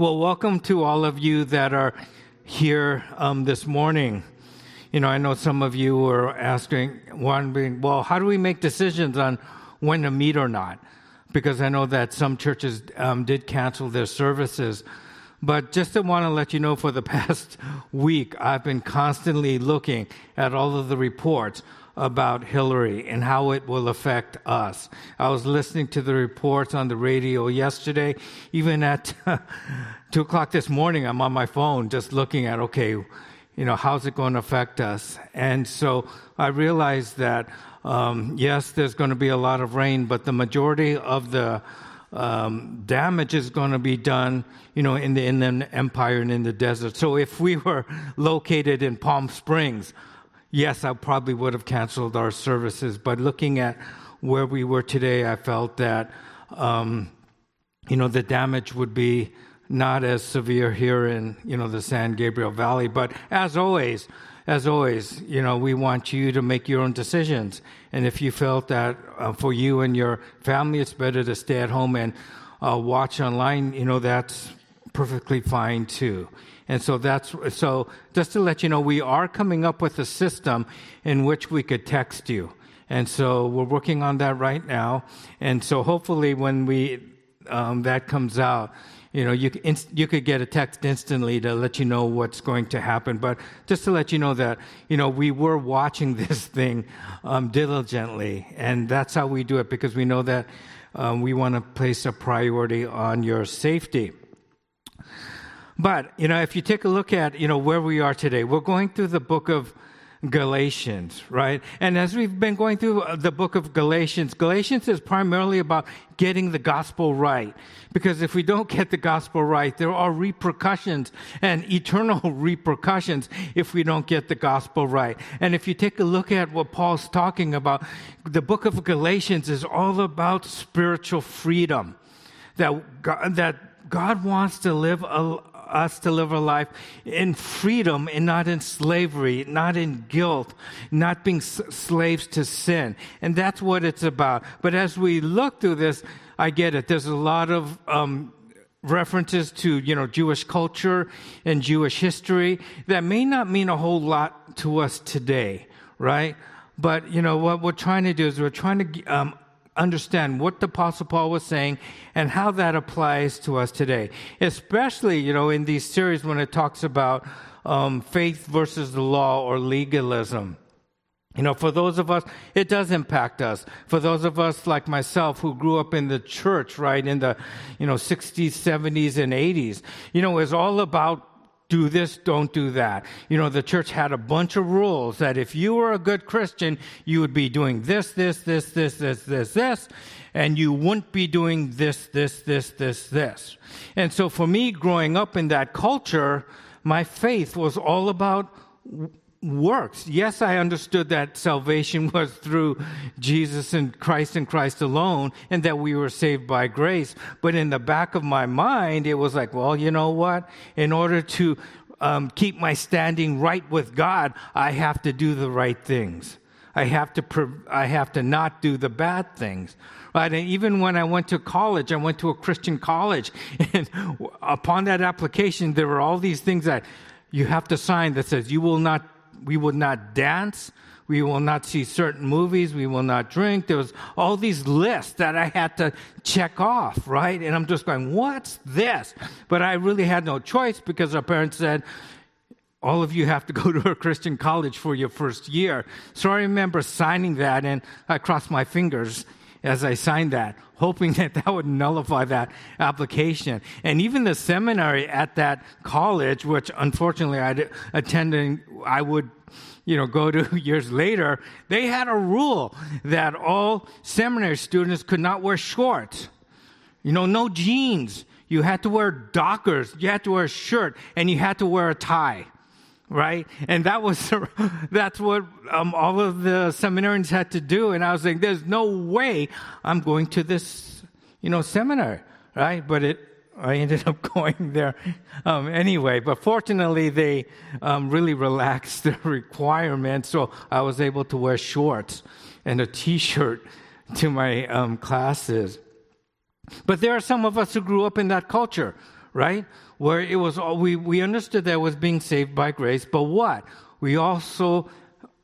Well, welcome to all of you that are here um, this morning. You know, I know some of you were asking, wondering, well, how do we make decisions on when to meet or not? Because I know that some churches um, did cancel their services. But just to want to let you know, for the past week, I've been constantly looking at all of the reports about Hilary and how it will affect us. I was listening to the reports on the radio yesterday. Even at two o'clock this morning, I'm on my phone just looking at, okay, you know, how's it going to affect us? And so I realized that, um, yes, there's going to be a lot of rain, but the majority of the um, damage is going to be done, you know, in the Inland Empire and in the desert. So if we were located in Palm Springs, yes, I probably would have canceled our services. But looking at where we were today, I felt that, um, you know, the damage would be not as severe here in, you know, the San Gabriel Valley. But as always, as always, you know, we want you to make your own decisions. And if you felt that uh, for you and your family, it's better to stay at home and uh, watch online, you know, that's perfectly fine too. And so that's so just to let you know, we are coming up with a system in which we could text you. And so we're working on that right now. And so hopefully when we um, that comes out, you know, you, you could get a text instantly to let you know what's going to happen. But just to let you know that, you know, we were watching this thing um, diligently. And that's how we do it because we know that um, we want to place a priority on your safety. But, you know, if you take a look at, you know, where we are today, we're going through the book of Galatians, right? And as we've been going through uh, the book of Galatians, Galatians is primarily about getting the gospel right. Because if we don't get the gospel right, there are repercussions and eternal repercussions if we don't get the gospel right. And if you take a look at what Paul's talking about, the book of Galatians is all about spiritual freedom. That God, that God wants to live a, us to live a life in freedom and not in slavery, not in guilt, not being s- slaves to sin. And that's what it's about. But as we look through this, I get it. There's a lot of, um, references to you know Jewish culture and Jewish history that may not mean a whole lot to us today, right? But you know what we're trying to do is we're trying to um, understand what the Apostle Paul was saying and how that applies to us today. Especially, you know, in these series when it talks about um, faith versus the law or legalism. You know, for those of us, it does impact us. For those of us like myself who grew up in the church, right, in the, you know, 60s, 70s, and 80s, you know, it's all about do this, don't do that. You know, the church had a bunch of rules that if you were a good Christian, you would be doing this, this, this, this, this, this, this, and you wouldn't be doing this, this, this, this, this. And so for me, growing up in that culture, my faith was all about works. Yes, I understood that salvation was through Jesus and Christ and Christ alone, and that we were saved by grace. But in the back of my mind, it was like, well, you know what? In order to um, keep my standing right with God, I have to do the right things. I have to, I have to not do the bad things. Right? And even when I went to college, I went to a Christian college, and upon that application, there were all these things that you have to sign that says you will not we will not dance. We will not see certain movies. We will not drink. There was all these lists that I had to check off, right? And I'm just going, what's this? But I really had no choice because our parents said, all of you have to go to a Christian college for your first year. So I remember signing that and I crossed my fingers as I signed that, hoping that that would nullify that application. And even the seminary at that college, which unfortunately I attended, I would you know, go to years later, they had a rule that all seminary students could not wear shorts. You know, no jeans. You had to wear dockers. You had to wear a shirt and you had to wear a tie right? And that was that's what um, all of the seminarians had to do. And I was like, "There's no way I'm going to this, you know, seminar, right?" But it, I ended up going there um, anyway. But fortunately, they um, really relaxed the requirements, so I was able to wear shorts and a T-shirt to my um, classes. But there are some of us who grew up in that culture right? Where it was all, we, we understood that was being saved by grace, but what? We also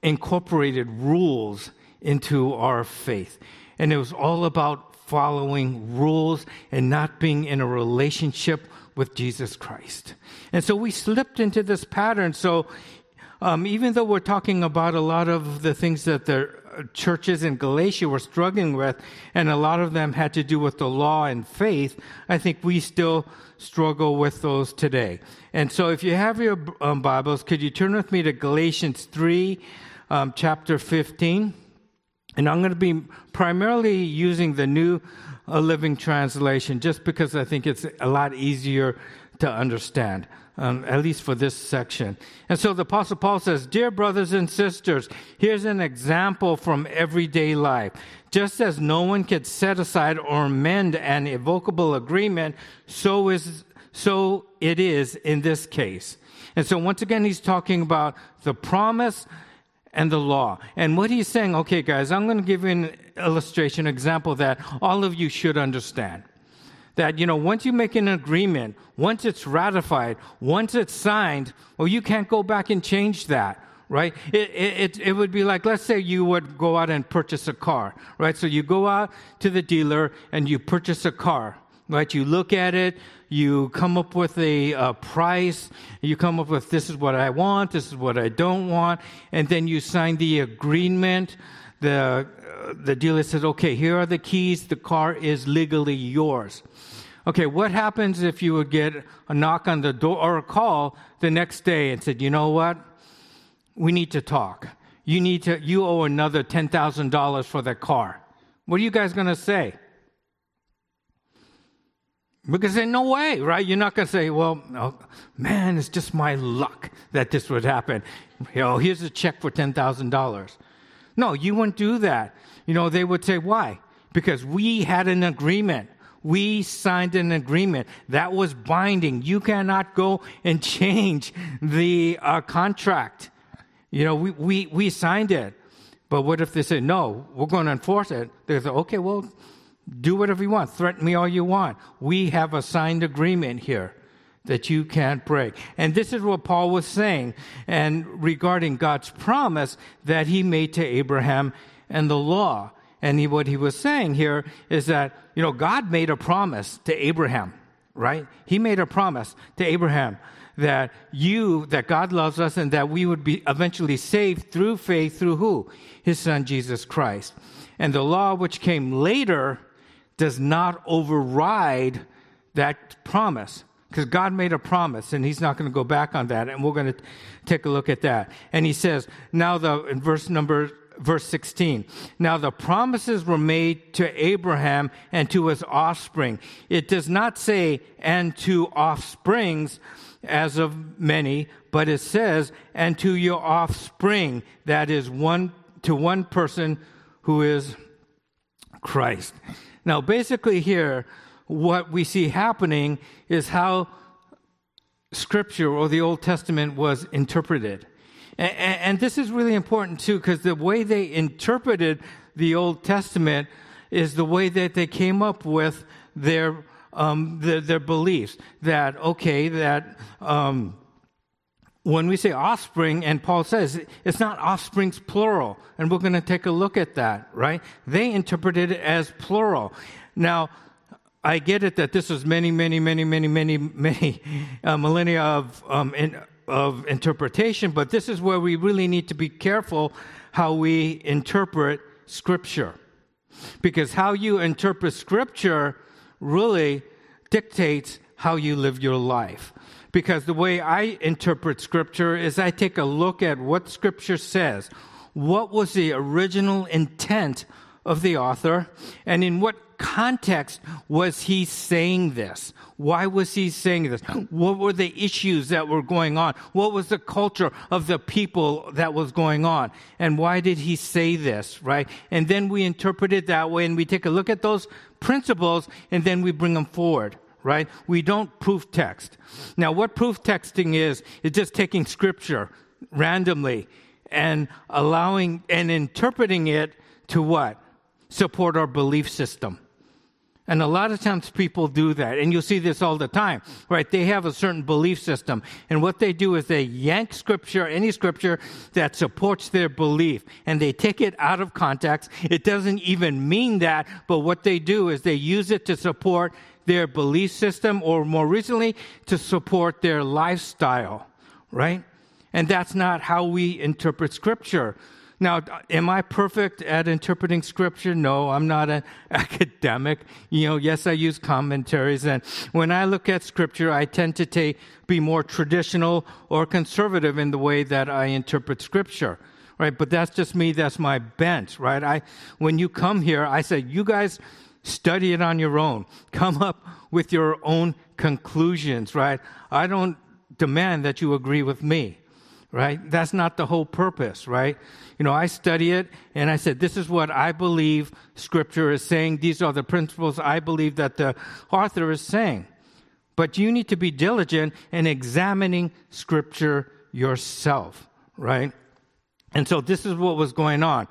incorporated rules into our faith. And it was all about following rules and not being in a relationship with Jesus Christ. And so we slipped into this pattern. So um, even though we're talking about a lot of the things that the churches in Galatia were struggling with, and a lot of them had to do with the law and faith, I think we still struggle with those today. And so if you have your um, Bibles, could you turn with me to Galatians 3, um, chapter 15? And I'm going to be primarily using the New uh, Living Translation just because I think it's a lot easier to understand. Um, at least for this section. And so the Apostle Paul says, Dear brothers and sisters, here's an example from everyday life. Just as no one can set aside or amend an irrevocable agreement, so is so it is in this case. And so once again, he's talking about the promise and the law. And what he's saying, okay, guys, I'm going to give you an illustration, example that all of you should understand. That, you know, once you make an agreement, once it's ratified, once it's signed, well, you can't go back and change that right? It, it, it, would be like, let's say you would go out and purchase a car, right? So you go out to the dealer and you purchase a car, right? You look at it, you come up with a, price, you come up with this is what I want, this is what I don't want, and then you sign the agreement. The, uh, the dealer says, okay, here are the keys, the car is legally yours. Okay, what happens if you would get a knock on the door or a call the next day and said, you know what? We need to talk. You need to, you owe another $10,000 for that car. What are you guys going to say? Because there's no way, right? You're not going to say, well, oh, man, it's just my luck that this would happen. You know, here's a check for $10,000. No, you wouldn't do that. You know, they would say, why? Because we had an agreement. We signed an agreement that was binding. You cannot go and change the uh, contract. You know, we, we, we signed it. But what if they say, no, we're going to enforce it? They say, okay, well, do whatever you want. Threaten me all you want. We have a signed agreement here that you can't break. And this is what Paul was saying and regarding God's promise that he made to Abraham and the law. And he, what he was saying here is that, you know, God made a promise to Abraham, right? He made a promise to Abraham that you, that God loves us and that we would be eventually saved through faith through who? His son, Jesus Christ. And the law which came later does not override that promise because God made a promise and he's not going to go back on that. And we're going to take a look at that. And he says, now the, in verse number, verse 16, now the promises were made to Abraham and to his offspring. It does not say, and to offsprings as of many, but it says, and to your offspring, that is one, to one person who is Christ. Now, basically, here, what we see happening is how Scripture or the Old Testament was interpreted. And, and this is really important too, because the way they interpreted the Old Testament is the way that they came up with their um, their, their, beliefs. That okay, that um, when we say offspring, and Paul says it's not offsprings plural, and we're going to take a look at that, right? They interpreted it as plural. Now, I get it that this was many, many, many, many, many, many uh, millennia of, um, in, of interpretation, but this is where we really need to be careful how we interpret Scripture. Because how you interpret Scripture really dictates how you live your life because the way I interpret scripture is I take a look at what scripture says. What was the original intent of the author? And in what context was he saying this? Why was he saying this? What were the issues that were going on? What was the culture of the people that was going on? And why did he say this, right? And then we interpret it that way and we take a look at those principles and then we bring them forward right? We don't proof text. Now, what proof texting is, is just taking scripture randomly and allowing and interpreting it to what? Support our belief system. And a lot of times people do that. And you'll see this all the time, right? They have a certain belief system. And what they do is they yank scripture, any scripture that supports their belief, and they take it out of context. It doesn't even mean that, but what they do is they use it to support their belief system or more recently to support their lifestyle, right? And that's not how we interpret scripture. Now, am I perfect at interpreting scripture? No, I'm not an academic. You know, yes, I use commentaries. And when I look at scripture, I tend to take, be more traditional or conservative in the way that I interpret scripture. Right. But that's just me. That's my bent. Right. I, when you come here, I say, you guys study it on your own. Come up with your own conclusions. Right. I don't demand that you agree with me right? That's not the whole purpose, right? You know, I study it and I said, this is what I believe scripture is saying. These are the principles I believe that the author is saying. But you need to be diligent in examining scripture yourself, right? And so this is what was going on,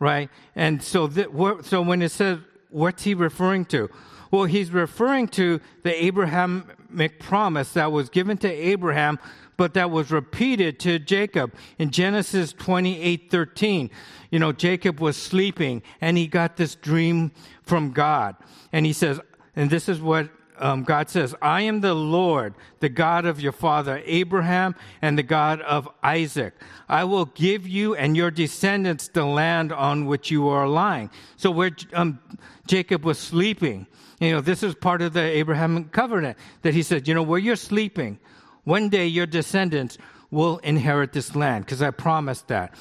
right? And so, th- so when it says, what's he referring to? Well, he's referring to the Abrahamic promise that was given to Abraham but that was repeated to Jacob in Genesis 28 13. You know, Jacob was sleeping and he got this dream from God. And he says, and this is what um, God says, I am the Lord, the God of your father Abraham and the God of Isaac. I will give you and your descendants the land on which you are lying. So where um, Jacob was sleeping, you know, this is part of the Abraham covenant that he said, you know, where you're sleeping, one day your descendants will inherit this land because I promised that.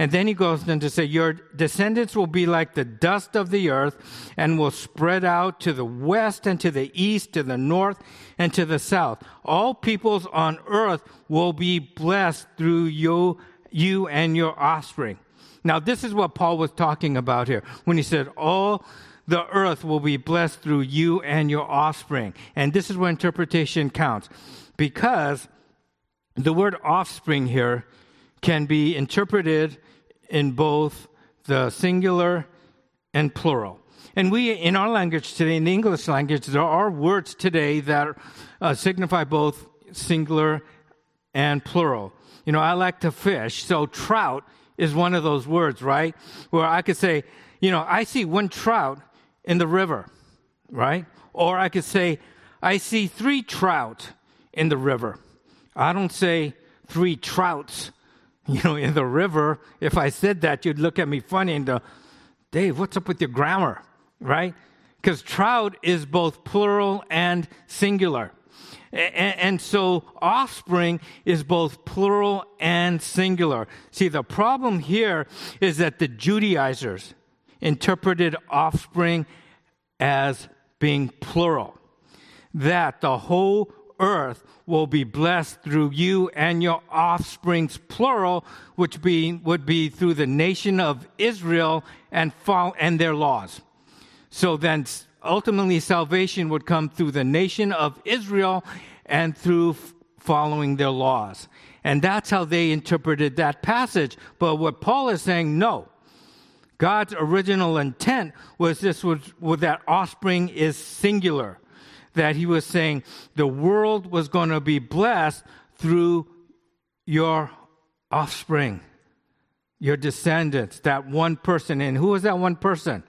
And then he goes on to say, Your descendants will be like the dust of the earth and will spread out to the west and to the east, to the north and to the south. All peoples on earth will be blessed through you, you and your offspring. Now, this is what Paul was talking about here when he said, All the earth will be blessed through you and your offspring. And this is where interpretation counts because the word offspring here can be interpreted in both the singular and plural. And we, in our language today, in the English language, there are words today that uh, signify both singular and plural. You know, I like to fish, so trout is one of those words, right? Where I could say, you know, I see one trout in the river, right? Or I could say, I see three trout in the river. I don't say three trouts, you know, in the river. If I said that, you'd look at me funny and go, Dave, what's up with your grammar, right? Because trout is both plural and singular. And, so offspring is both plural and singular. See, the problem here is that the Judaizers interpreted offspring as being plural. That the whole earth will be blessed through you and your offsprings, plural, which be, would be through the nation of Israel and, follow, and their laws. So then ultimately salvation would come through the nation of Israel and through following their laws. And that's how they interpreted that passage. But what Paul is saying, no. God's original intent was this was, was that offspring is singular that he was saying the world was going to be blessed through your offspring, your descendants, that one person. And who was that one person?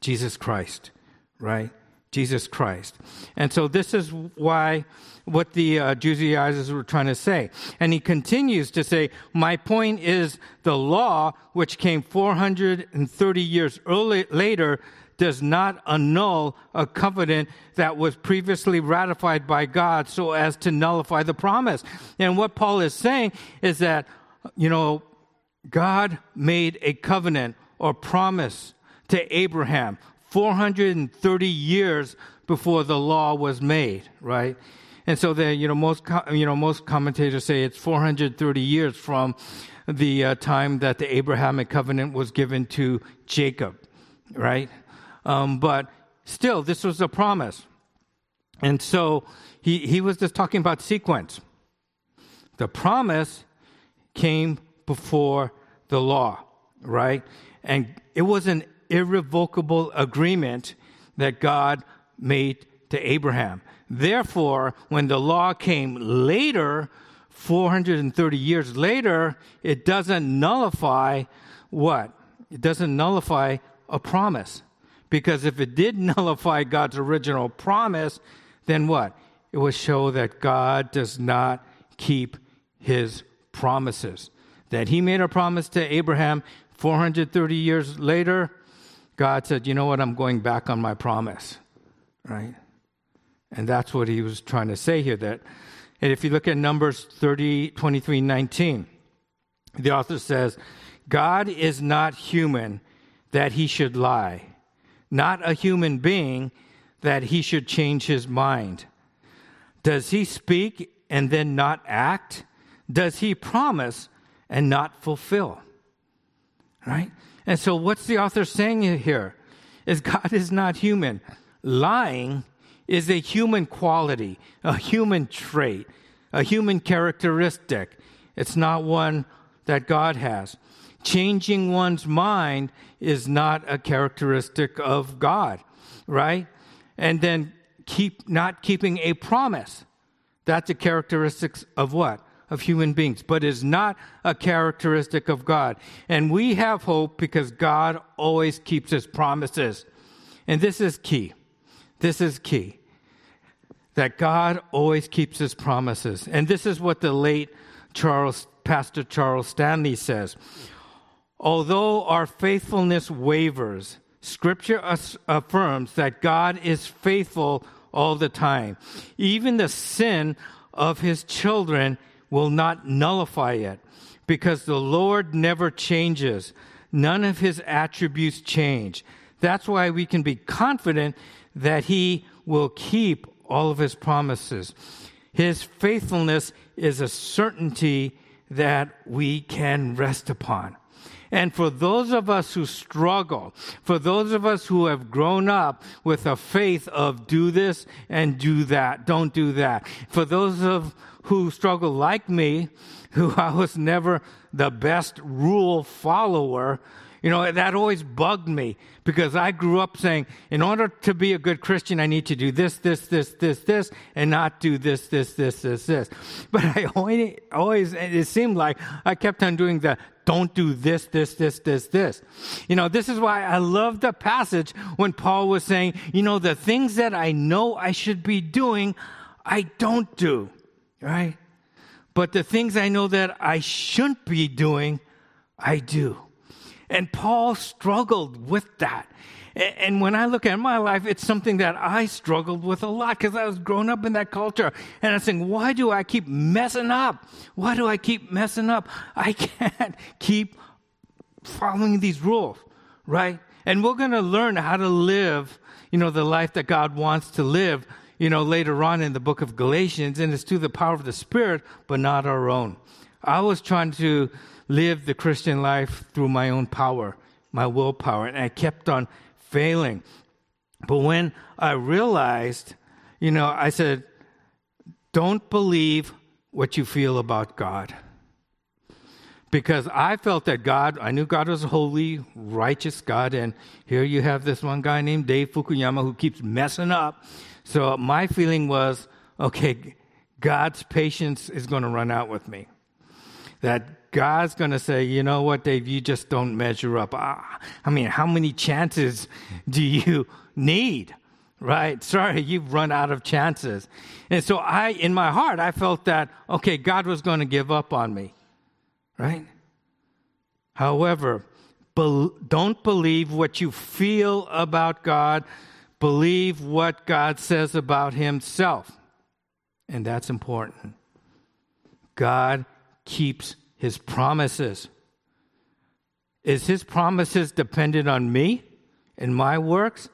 Jesus Christ, right? Jesus Christ. And so this is why what the uh, Judaizers were trying to say. And he continues to say, my point is the law, which came 430 years early, later, does not annul a covenant that was previously ratified by God so as to nullify the promise. And what Paul is saying is that, you know, God made a covenant or promise to Abraham 430 years before the law was made, right? And so the, you know, most, you know, most commentators say it's 430 years from the uh, time that the Abrahamic covenant was given to Jacob, right? Um, but still, this was a promise. And so he, he was just talking about sequence. The promise came before the law, right? And it was an irrevocable agreement that God made to Abraham. Therefore, when the law came later, 430 years later, it doesn't nullify what? It doesn't nullify a promise. Because if it did nullify God's original promise, then what? It would show that God does not keep his promises. That he made a promise to Abraham 430 years later, God said, You know what? I'm going back on my promise. Right? And that's what he was trying to say here. That, and if you look at Numbers 30, 23, 19, the author says, God is not human that he should lie, not a human being that he should change his mind. Does he speak and then not act? Does he promise and not fulfill? Right? And so, what's the author saying here? Is God is not human. Lying is a human quality, a human trait, a human characteristic. It's not one that God has. Changing one's mind is not a characteristic of God, right? And then keep not keeping a promise. That's a characteristic of what? Of human beings, but is not a characteristic of God. And we have hope because God always keeps his promises. And this is key. This is key. That God always keeps his promises. And this is what the late Charles, Pastor Charles Stanley says. Although our faithfulness wavers, Scripture affirms that God is faithful all the time. Even the sin of his children will not nullify it because the Lord never changes. None of his attributes change. That's why we can be confident that he will keep all of his promises. His faithfulness is a certainty that we can rest upon. And for those of us who struggle, for those of us who have grown up with a faith of do this and do that, don't do that. For those of who struggle like me, who I was never the best rule follower, you know, that always bugged me because I grew up saying, in order to be a good Christian, I need to do this, this, this, this, this, and not do this, this, this, this, this. But I always, it seemed like I kept on doing the don't do this, this, this, this, this. You know, this is why I love the passage when Paul was saying, you know, the things that I know I should be doing, I don't do, right? But the things I know that I shouldn't be doing, I do. And Paul struggled with that. And when I look at my life, it's something that I struggled with a lot because I was growing up in that culture. And I'm saying, why do I keep messing up? Why do I keep messing up? I can't keep following these rules, right? And we're going to learn how to live, you know, the life that God wants to live, you know, later on in the book of Galatians. And it's through the power of the Spirit, but not our own. I was trying to live the Christian life through my own power, my willpower, and I kept on failing. But when I realized, you know, I said, don't believe what you feel about God. Because I felt that God, I knew God was a holy, righteous God, and here you have this one guy named Dave Fukuyama who keeps messing up. So my feeling was, okay, God's patience is going to run out with me. That God's going to say, you know what, Dave, you just don't measure up. Ah, I mean, how many chances do you need? Right? Sorry, you've run out of chances. And so I, in my heart, I felt that, okay, God was going to give up on me. Right? However, be- don't believe what you feel about God. Believe what God says about himself. And that's important. God keeps his promises. Is his promises dependent on me and my works?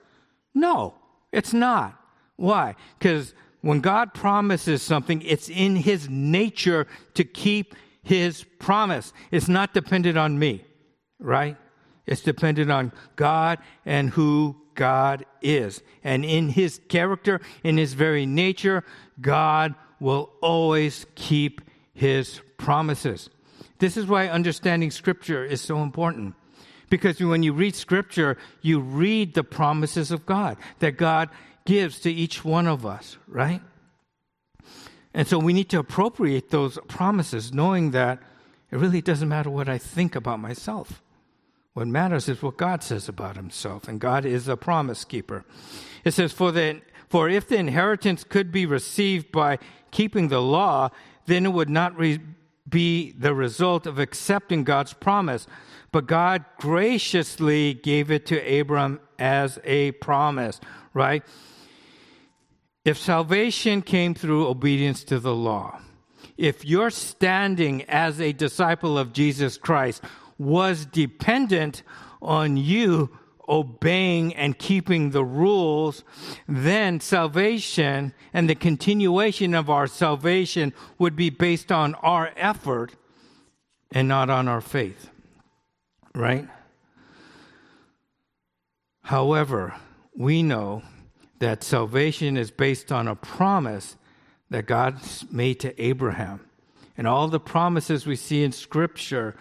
No, it's not. Why? Because when God promises something, it's in his nature to keep his promise. It's not dependent on me, right? It's dependent on God and who God is. And in his character, in his very nature, God will always keep his promises. This is why understanding Scripture is so important. Because when you read scripture, you read the promises of God that God gives to each one of us, right? And so we need to appropriate those promises, knowing that it really doesn't matter what I think about myself. What matters is what God says about himself, and God is a promise keeper. It says, For, the, for if the inheritance could be received by keeping the law, then it would not re- be the result of accepting God's promise. But God graciously gave it to Abram as a promise, right? If salvation came through obedience to the law, if your standing as a disciple of Jesus Christ was dependent on you obeying and keeping the rules, then salvation and the continuation of our salvation would be based on our effort and not on our faith. Right? However, we know that salvation is based on a promise that God made to Abraham. And all the promises we see in Scripture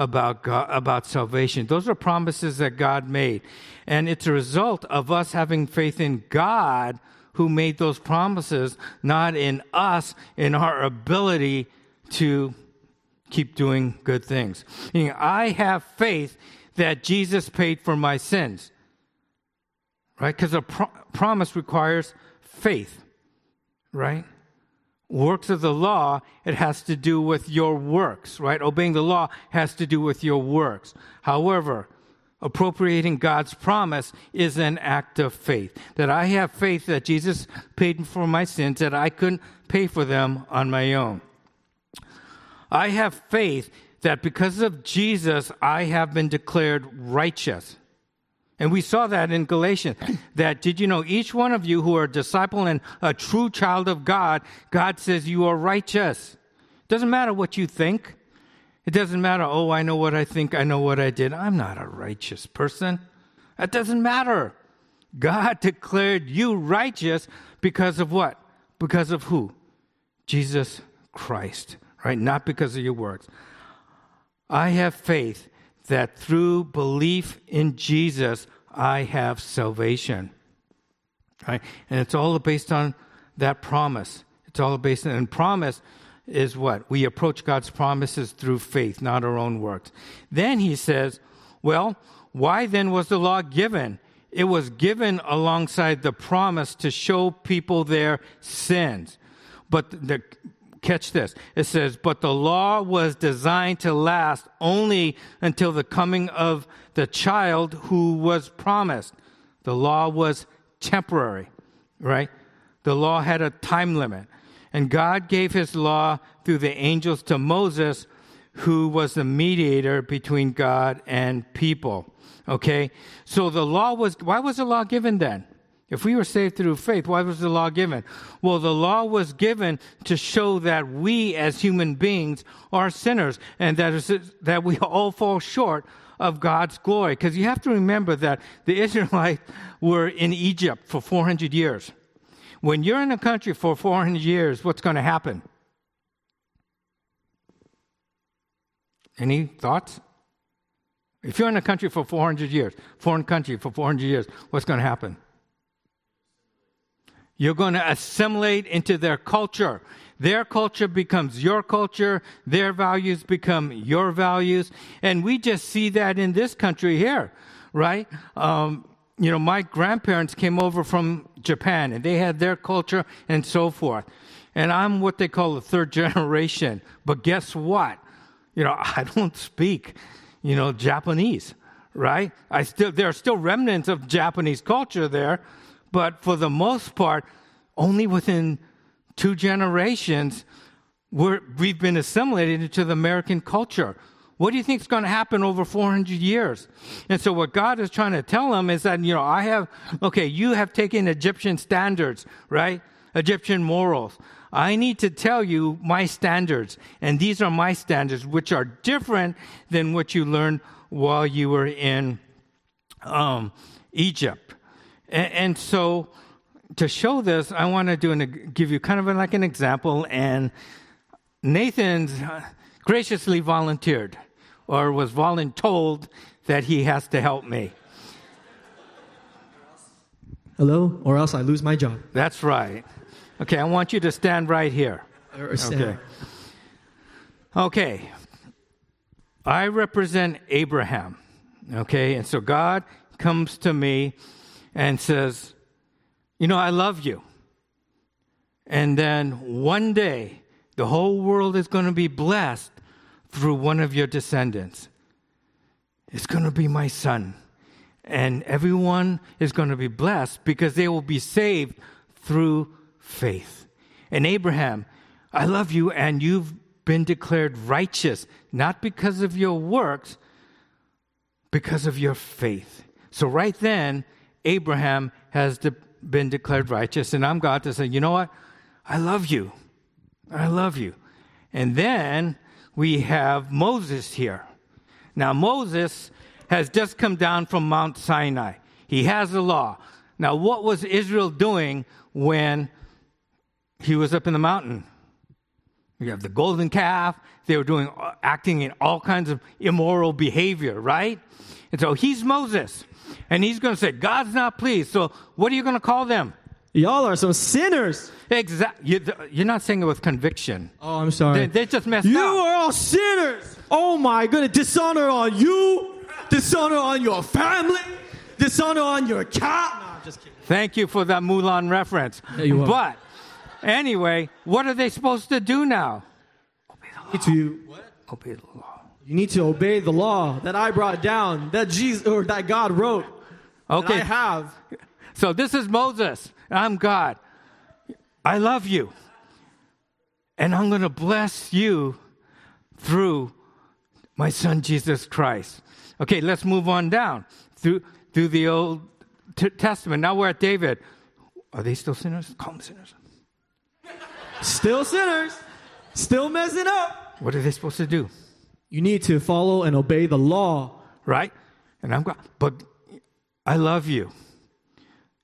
about God, about salvation, those are promises that God made. And it's a result of us having faith in God who made those promises, not in us, in our ability to keep doing good things. I have faith that Jesus paid for my sins right? Because a pro- promise requires faith, right? Works of the law, it has to do with your works, right? Obeying the law has to do with your works. However, appropriating God's promise is an act of faith. That I have faith that Jesus paid for my sins, that I couldn't pay for them on my own. I have faith that because of Jesus, I have been declared righteous. And we saw that in Galatians. That did you know each one of you who are a disciple and a true child of God, God says you are righteous. Doesn't matter what you think. It doesn't matter, oh, I know what I think, I know what I did. I'm not a righteous person. That doesn't matter. God declared you righteous because of what? Because of who? Jesus Christ, right? Not because of your works. I have faith that through belief in Jesus, I have salvation. Right? And it's all based on that promise. It's all based on, and promise is what? We approach God's promises through faith, not our own works. Then he says, well, why then was the law given? It was given alongside the promise to show people their sins. But the catch this. It says, but the law was designed to last only until the coming of the child who was promised. The law was temporary, right? The law had a time limit. And God gave his law through the angels to Moses, who was the mediator between God and people. Okay? So the law was, why was the law given then? If we were saved through faith, why was the law given? Well, the law was given to show that we as human beings are sinners and that, is, that we all fall short of God's glory. Because you have to remember that the Israelites were in Egypt for 400 years. When you're in a country for 400 years, what's going to happen? Any thoughts? If you're in a country for 400 years, foreign country for 400 years, what's going to happen? You're going to assimilate into their culture. Their culture becomes your culture. Their values become your values. And we just see that in this country here, right? Um, you know, my grandparents came over from Japan and they had their culture and so forth. And I'm what they call the third generation. But guess what? You know, I don't speak, you know, Japanese, right? I still, there are still remnants of Japanese culture there, but for the most part, only within two generations, we have been assimilated into the American culture. What do you think is going to happen over 400 years? And so what God is trying to tell them is that, you know, I have, okay, you have taken Egyptian standards, right? Egyptian morals. I need to tell you my standards, and these are my standards, which are different than what you learned while you were in um, Egypt. And, and so to show this, I want to do an, give you kind of like an example. And Nathan graciously volunteered, or was voluntold, that he has to help me. Hello? Or else I lose my job. That's right. Okay, I want you to stand right here. Stand- Okay. Okay. I represent Abraham. Okay, and so God comes to me and says, You know, I love you. And then one day, the whole world is going to be blessed through one of your descendants. It's going to be my son. And everyone is going to be blessed because they will be saved through faith. And Abraham, I love you, and you've been declared righteous, not because of your works, because of your faith. So, right then, Abraham has de- been declared righteous, and I'm God to say, you know what? I love you. I love you. And then we have Moses here. Now, Moses has just come down from Mount Sinai. He has the law. Now, what was Israel doing when he was up in the mountain? You have the golden calf. They were doing, uh, acting in all kinds of immoral behavior, right? And so he's Moses. And he's going to say, God's not pleased. So what are you going to call them? Y'all are some sinners. Exactly. You're not saying it with conviction. Oh, I'm sorry. They, they just messed you up. are all sinners. Oh my goodness. Dishonor on you, dishonor on your family, dishonor on your cat. No, I'm just kidding. Thank you for that Mulan reference. Yeah, but anyway, what are they supposed to do now? Obey You need to, Obey the law. you need to obey the law that I brought down, that Jesus or that God wrote. that Okay. I have. So this is Moses. I'm God. I love you. And I'm going to bless you through my son Jesus Christ. Okay, let's move on down through through the Old T- Testament. Now we're at David. Are they still sinners? Call them sinners. Still sinners. Still messing up. What are they supposed to do? You need to follow and obey the law. right? And I'm God. But I love you.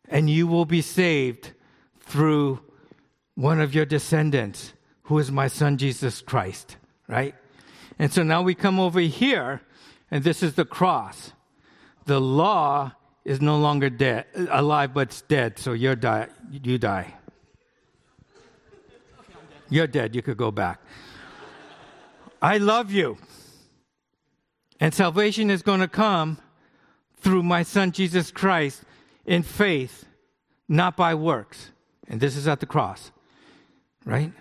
And you will be saved through one of your descendants, who is my son Jesus Christ, right? And so now we come over here, and this is the cross. The law is no longer dead, alive, but it's dead. So you're die, you die. You're dead. You could go back. I love you. And salvation is going to come through my son Jesus Christ in faith, not by works. And this is at the cross, right?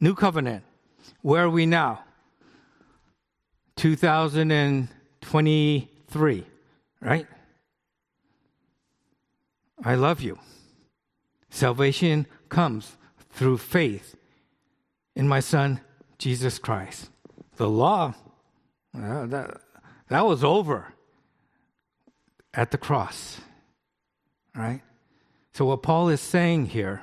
New covenant. Where are we now? 2023, right? I love you. Salvation comes through faith in my son Jesus Christ. The law that, that was over at the cross. Right? So, what Paul is saying here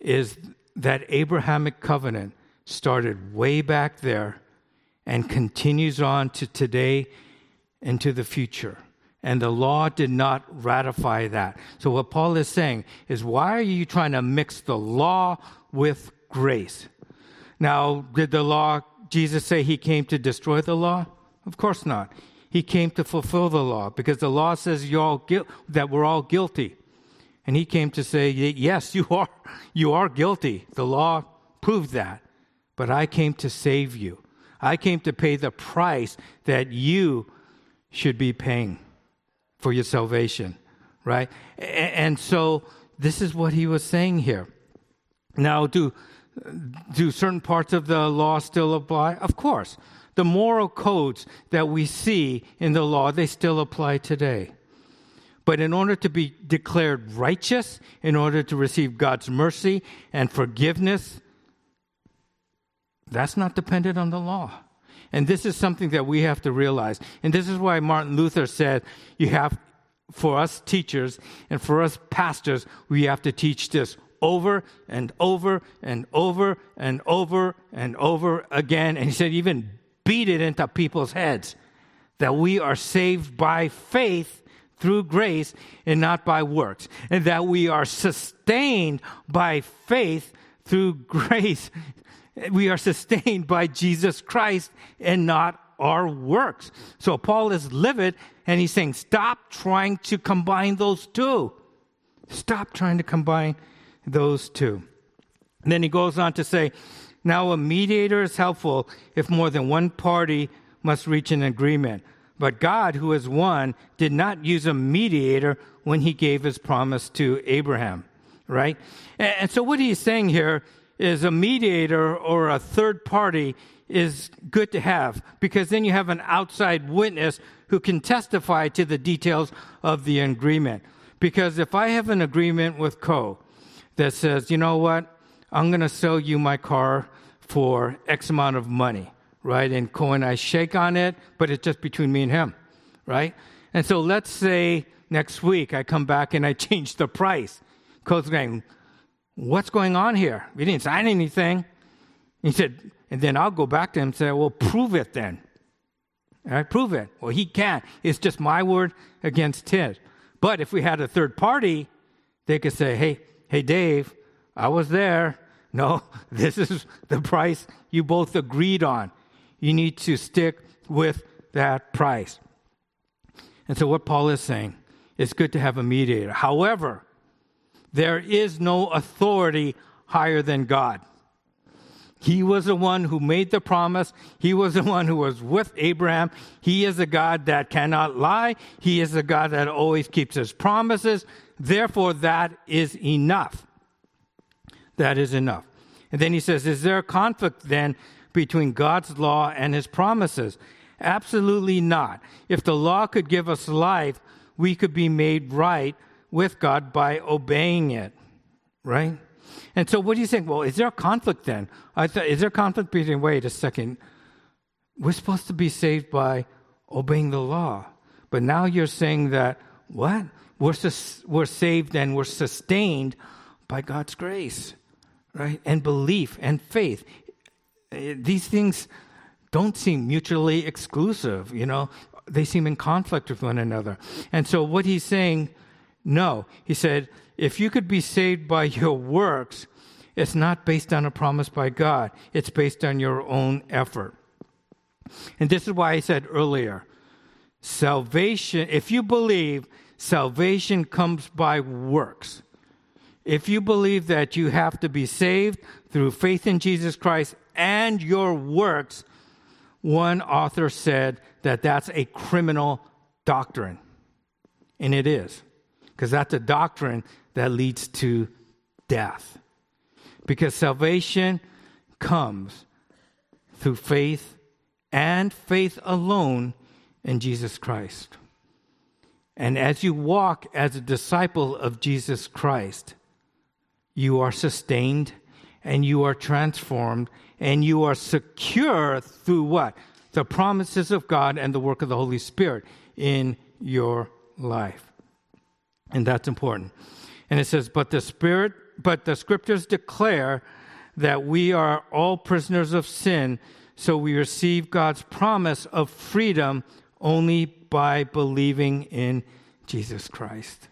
is that Abrahamic covenant started way back there and continues on to today and to the future. And the law did not ratify that. So, what Paul is saying is, why are you trying to mix the law with grace? Now, did the law, Jesus say he came to destroy the law? Of course not. He came to fulfill the law because the law says you're all guil- that we're all guilty. And he came to say, yes, you are, you are guilty. The law proved that. But I came to save you. I came to pay the price that you should be paying for your salvation, right? And so this is what he was saying here. Now, do do certain parts of the law still apply? Of course. The moral codes that we see in the law, they still apply today. But in order to be declared righteous, in order to receive God's mercy and forgiveness, that's not dependent on the law. And this is something that we have to realize. And this is why Martin Luther said, you have, for us teachers and for us pastors, we have to teach this over and over and over and over and over again. And he said, even beat it into people's heads that we are saved by faith through grace and not by works, and that we are sustained by faith through grace. We are sustained by Jesus Christ and not our works. So Paul is livid and he's saying, stop trying to combine those two. Stop trying to combine those two. And then he goes on to say, now a mediator is helpful if more than one party must reach an agreement. But God, who is one, did not use a mediator when he gave his promise to Abraham, right? And so what he's saying here is a mediator or a third party is good to have because then you have an outside witness who can testify to the details of the agreement. Because if I have an agreement with Co that says, you know what, I'm going to sell you my car for X amount of money, right? And Co and I shake on it, but it's just between me and him, right? And so let's say next week I come back and I change the price. Co's going, what's going on here? We didn't sign anything. He said, and then I'll go back to him and say, well, prove it then. All right, prove it. Well, he can't. It's just my word against his. But if we had a third party, they could say, hey, hey, Dave, I was there. No, this is the price you both agreed on. You need to stick with that price. And so, what Paul is saying, it's good to have a mediator. However, there is no authority higher than God. He was the one who made the promise. He was the one who was with Abraham. He is a God that cannot lie. He is a God that always keeps his promises. Therefore, that is enough. That is enough. And then he says, Is there a conflict then between God's law and his promises? Absolutely not. If the law could give us life, we could be made right with God by obeying it, right? And so, what do you think? Well, is there a conflict then? I thought, is there a conflict between, wait a second, we're supposed to be saved by obeying the law. But now you're saying that, what? We're, sus- we're saved and we're sustained by God's grace, right? And belief and faith. Eh, these things don't seem mutually exclusive, you know, they seem in conflict with one another. And so, what he's saying, no, he said, if you could be saved by your works, it's not based on a promise by God, it's based on your own effort. And this is why I said earlier salvation, if you believe salvation comes by works, if you believe that you have to be saved through faith in Jesus Christ and your works, one author said that that's a criminal doctrine. And it is, because that's a doctrine that leads to death. Because salvation comes through faith and faith alone in Jesus Christ. And as you walk as a disciple of Jesus Christ, you are sustained and you are transformed and you are secure through what? The promises of God and the work of the Holy Spirit in your life. And that's important. And it says, But the Spirit, but the scriptures declare that we are all prisoners of sin, so we receive God's promise of freedom only by believing in Jesus Christ.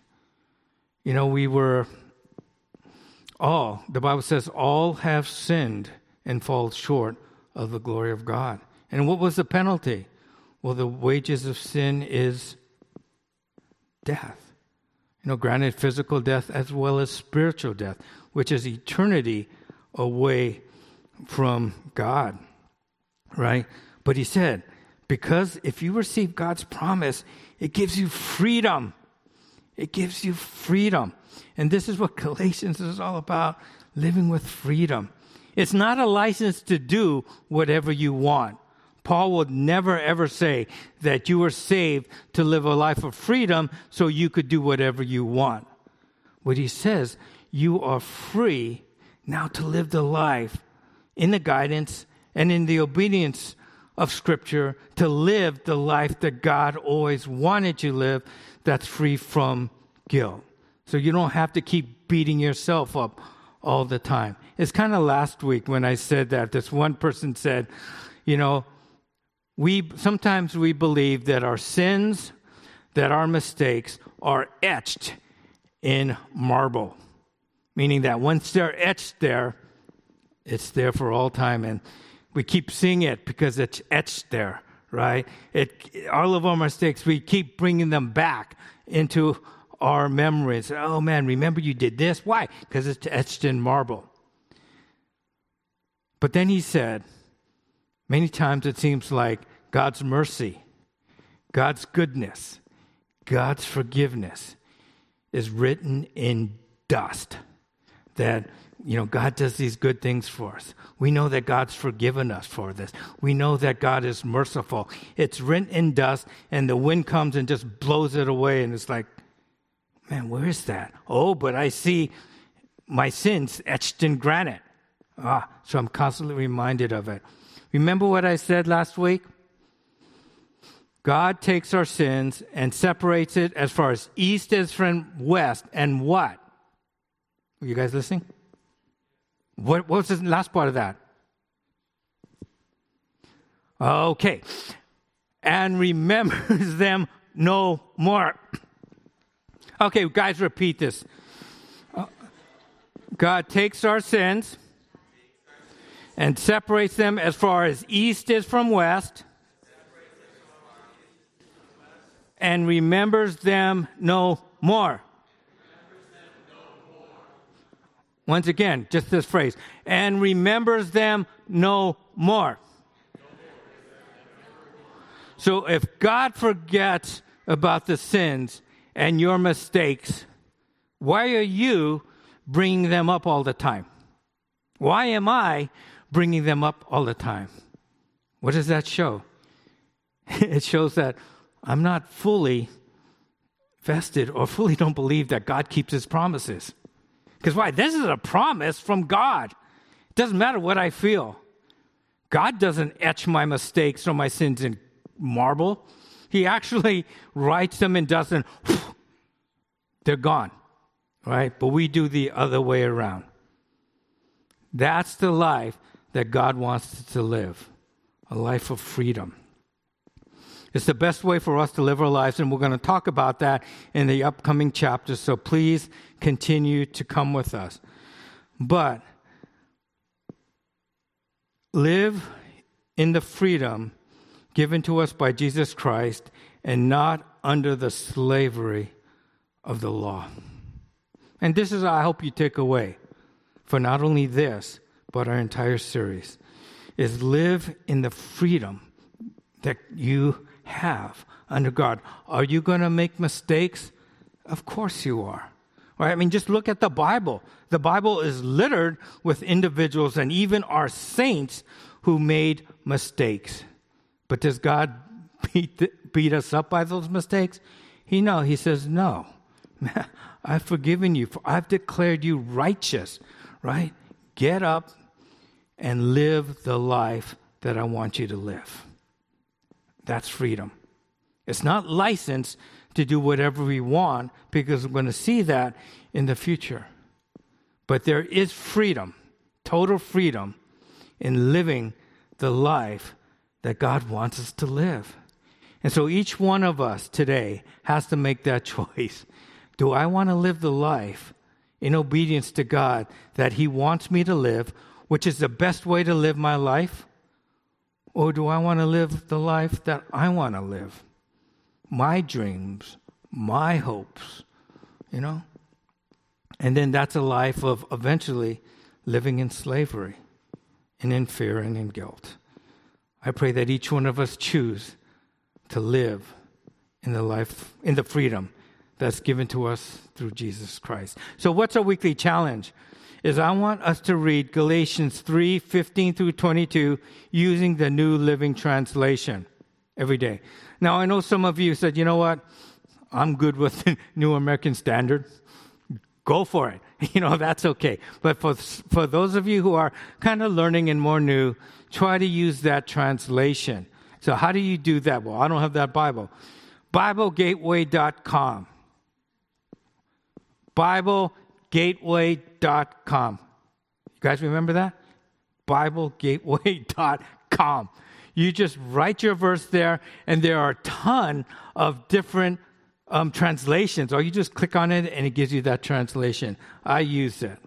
You know, we were all, the Bible says, all have sinned and fall short of the glory of God. And what was the penalty? Well, the wages of sin is death you know, granted physical death as well as spiritual death, which is eternity away from God, right? But he said, because if you receive God's promise, it gives you freedom. It gives you freedom. And this is what Galatians is all about living with freedom. It's not a license to do whatever you want. Paul would never ever say that you were saved to live a life of freedom so you could do whatever you want. What he says, you are free now to live the life in the guidance and in the obedience of Scripture, to live the life that God always wanted you to live that's free from guilt. So you don't have to keep beating yourself up all the time. It's kind of last week when I said that. This one person said, you know, we sometimes we believe that our sins, that our mistakes are etched in marble, meaning that once they're etched there, it's there for all time, and we keep seeing it because it's etched there, right? It, all of our mistakes, we keep bringing them back into our memories. Oh man, remember you did this? Why? Because it's etched in marble. But then he said, many times it seems like God's mercy, God's goodness, God's forgiveness is written in dust. That, you know, God does these good things for us. We know that God's forgiven us for this. We know that God is merciful. It's written in dust, and the wind comes and just blows it away, and it's like, man, where is that? Oh, but I see my sins etched in granite. Ah, so I'm constantly reminded of it. Remember what I said last week? God takes our sins and separates it as far as east is from west. And what? Are you guys listening? What, what was the last part of that? Okay. And remembers them no more. Okay, guys, repeat this. Uh, God takes our sins and separates them as far as east is from west and remembers them no more. Once again, just this phrase, and remembers them no more. So if God forgets about the sins and your mistakes, why are you bringing them up all the time? Why am I bringing them up all the time? What does that show? it shows that I'm not fully vested or fully don't believe that God keeps his promises. Because why? This is a promise from God. It doesn't matter what I feel. God doesn't etch my mistakes or my sins in marble. He actually writes them and doesn't, they're gone, right? But we do the other way around. That's the life that God wants us to live a life of freedom. It's the best way for us to live our lives, and we're going to talk about that in the upcoming chapters. So please continue to come with us. But live in the freedom given to us by Jesus Christ and not under the slavery of the law. And this is, I hope you take away for not only this, but our entire series is live in the freedom that you have under God. Are you going to make mistakes? Of course you are. Right? I mean, just look at the Bible. The Bible is littered with individuals and even our saints who made mistakes. But does God beat, beat us up by those mistakes? He no. He says, no. I've forgiven you. For I've declared you righteous. Right? Get up and live the life that I want you to live. That's freedom. It's not license to do whatever we want because we're going to see that in the future. But there is freedom, total freedom, in living the life that God wants us to live. And so each one of us today has to make that choice. Do I want to live the life in obedience to God that He wants me to live, which is the best way to live my life? Or do I want to live the life that I want to live? My dreams, my hopes, you know? And then that's a life of eventually living in slavery and in fear and in guilt. I pray that each one of us choose to live in the life, in the freedom that's given to us through Jesus Christ. So, what's our weekly challenge? Is I want us to read Galatians 3 15 through 22 using the New Living Translation every day. Now, I know some of you said, you know what? I'm good with the New American Standard. Go for it. You know, that's okay. But for, for those of you who are kind of learning and more new, try to use that translation. So, how do you do that? Well, I don't have that Bible. BibleGateway.com. Bible BibleGateway.com. You guys remember that? BibleGateway.com. You just write your verse there, and there are a ton of different um, translations, or you just click on it and it gives you that translation. I use it.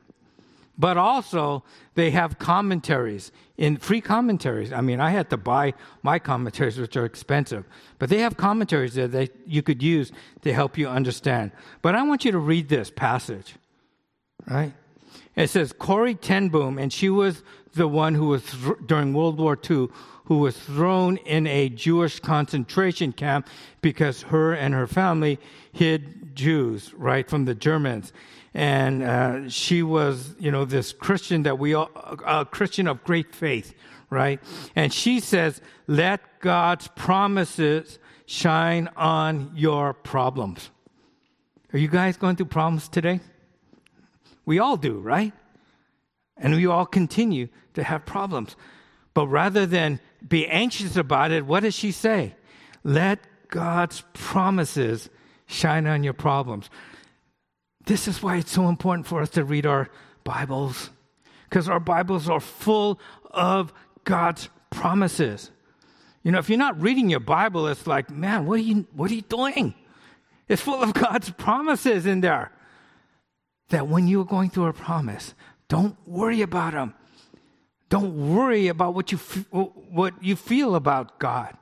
but also they have commentaries in free commentaries. I mean, I had to buy my commentaries, which are expensive, but they have commentaries there that you could use to help you understand. But I want you to read this passage, right? It says Corrie ten Boom, and she was the one who was th- during World War II who was thrown in a Jewish concentration camp because her and her family hid Jews, right, from the Germans and uh, she was, you know, this Christian that we all, a Christian of great faith, right? And she says, let God's promises shine on your problems. Are you guys going through problems today? We all do, right? And we all continue to have problems. But rather than be anxious about it, what does she say? Let God's promises shine on your problems. This is why it's so important for us to read our Bibles, because our Bibles are full of God's promises. You know, if you're not reading your Bible, it's like, man, what are you, what are you doing? It's full of God's promises in there. That when you're going through a promise, don't worry about them. Don't worry about what you, what you feel about God.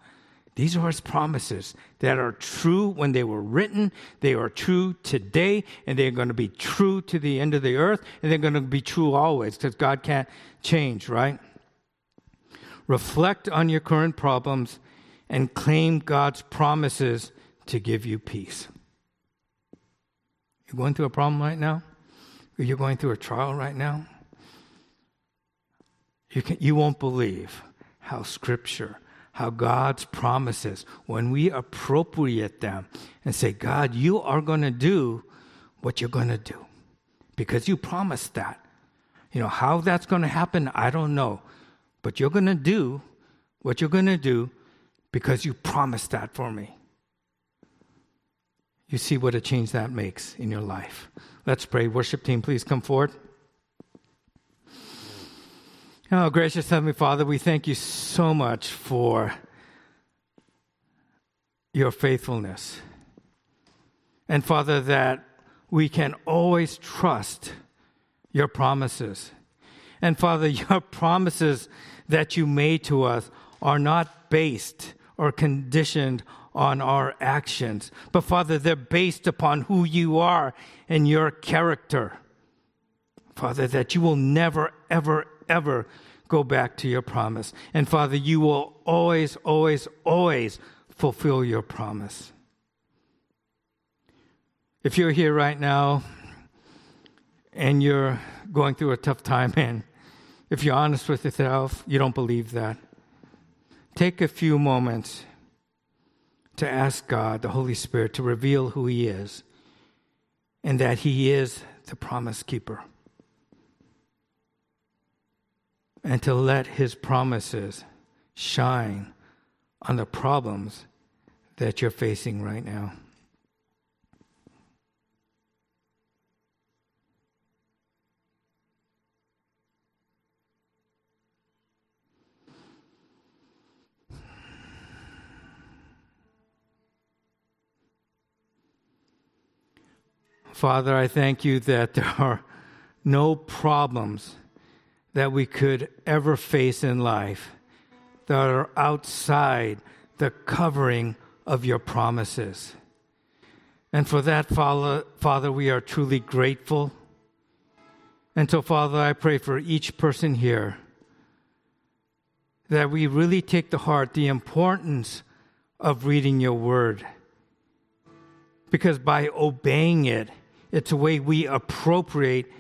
These are his promises that are true when they were written. They are true today, and they're going to be true to the end of the earth, and they're going to be true always because God can't change, right? Reflect on your current problems and claim God's promises to give you peace. You're going through a problem right now? You're going through a trial right now? You, can, you won't believe how Scripture how God's promises, when we appropriate them and say, God, you are going to do what you're going to do because you promised that. You know, how that's going to happen, I don't know. But you're going to do what you're going to do because you promised that for me. You see what a change that makes in your life. Let's pray. Worship team, please come forward. Oh, gracious Heavenly Father, we thank you so much for your faithfulness. And Father, that we can always trust your promises. And Father, your promises that you made to us are not based or conditioned on our actions, but Father, they're based upon who you are and your character. Father, that you will never, ever, ever go back to your promise. And Father, you will always, always, always fulfill your promise. If you're here right now and you're going through a tough time, and if you're honest with yourself, you don't believe that, take a few moments to ask God, the Holy Spirit, to reveal who He is and that He is the promise keeper and to let His promises shine on the problems that you're facing right now. Father, I thank you that there are no problems that we could ever face in life that are outside the covering of your promises. And for that, Father, we are truly grateful. And so, Father, I pray for each person here that we really take to heart the importance of reading your word. Because by obeying it, it's a way we appropriate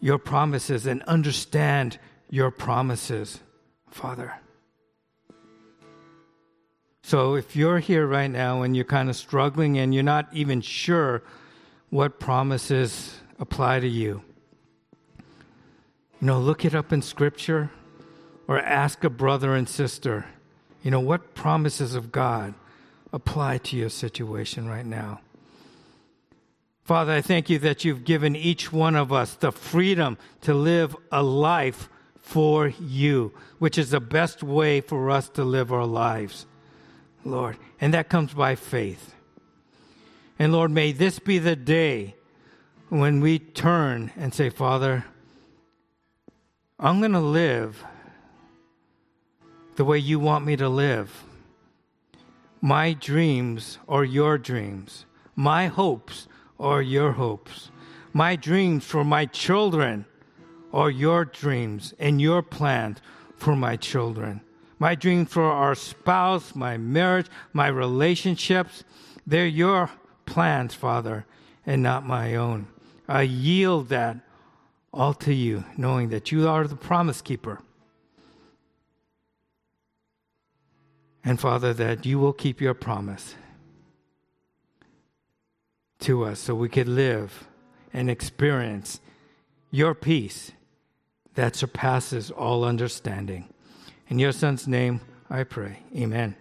your promises and understand your promises, Father. So if you're here right now and you're kind of struggling and you're not even sure what promises apply to you, you know, look it up in Scripture or ask a brother and sister, you know, what promises of God apply to your situation right now. Father, I thank you that you've given each one of us the freedom to live a life for you, which is the best way for us to live our lives, Lord. And that comes by faith. And Lord, may this be the day when we turn and say, Father, I'm going to live the way you want me to live. My dreams are your dreams. My hopes are your hopes. My dreams for my children are your dreams and your plans for my children. My dreams for our spouse, my marriage, my relationships, they're your plans, Father, and not my own. I yield that all to you, knowing that you are the promise keeper. And Father, that you will keep your promise to us so we could live and experience your peace that surpasses all understanding. In your Son's name, I pray. Amen.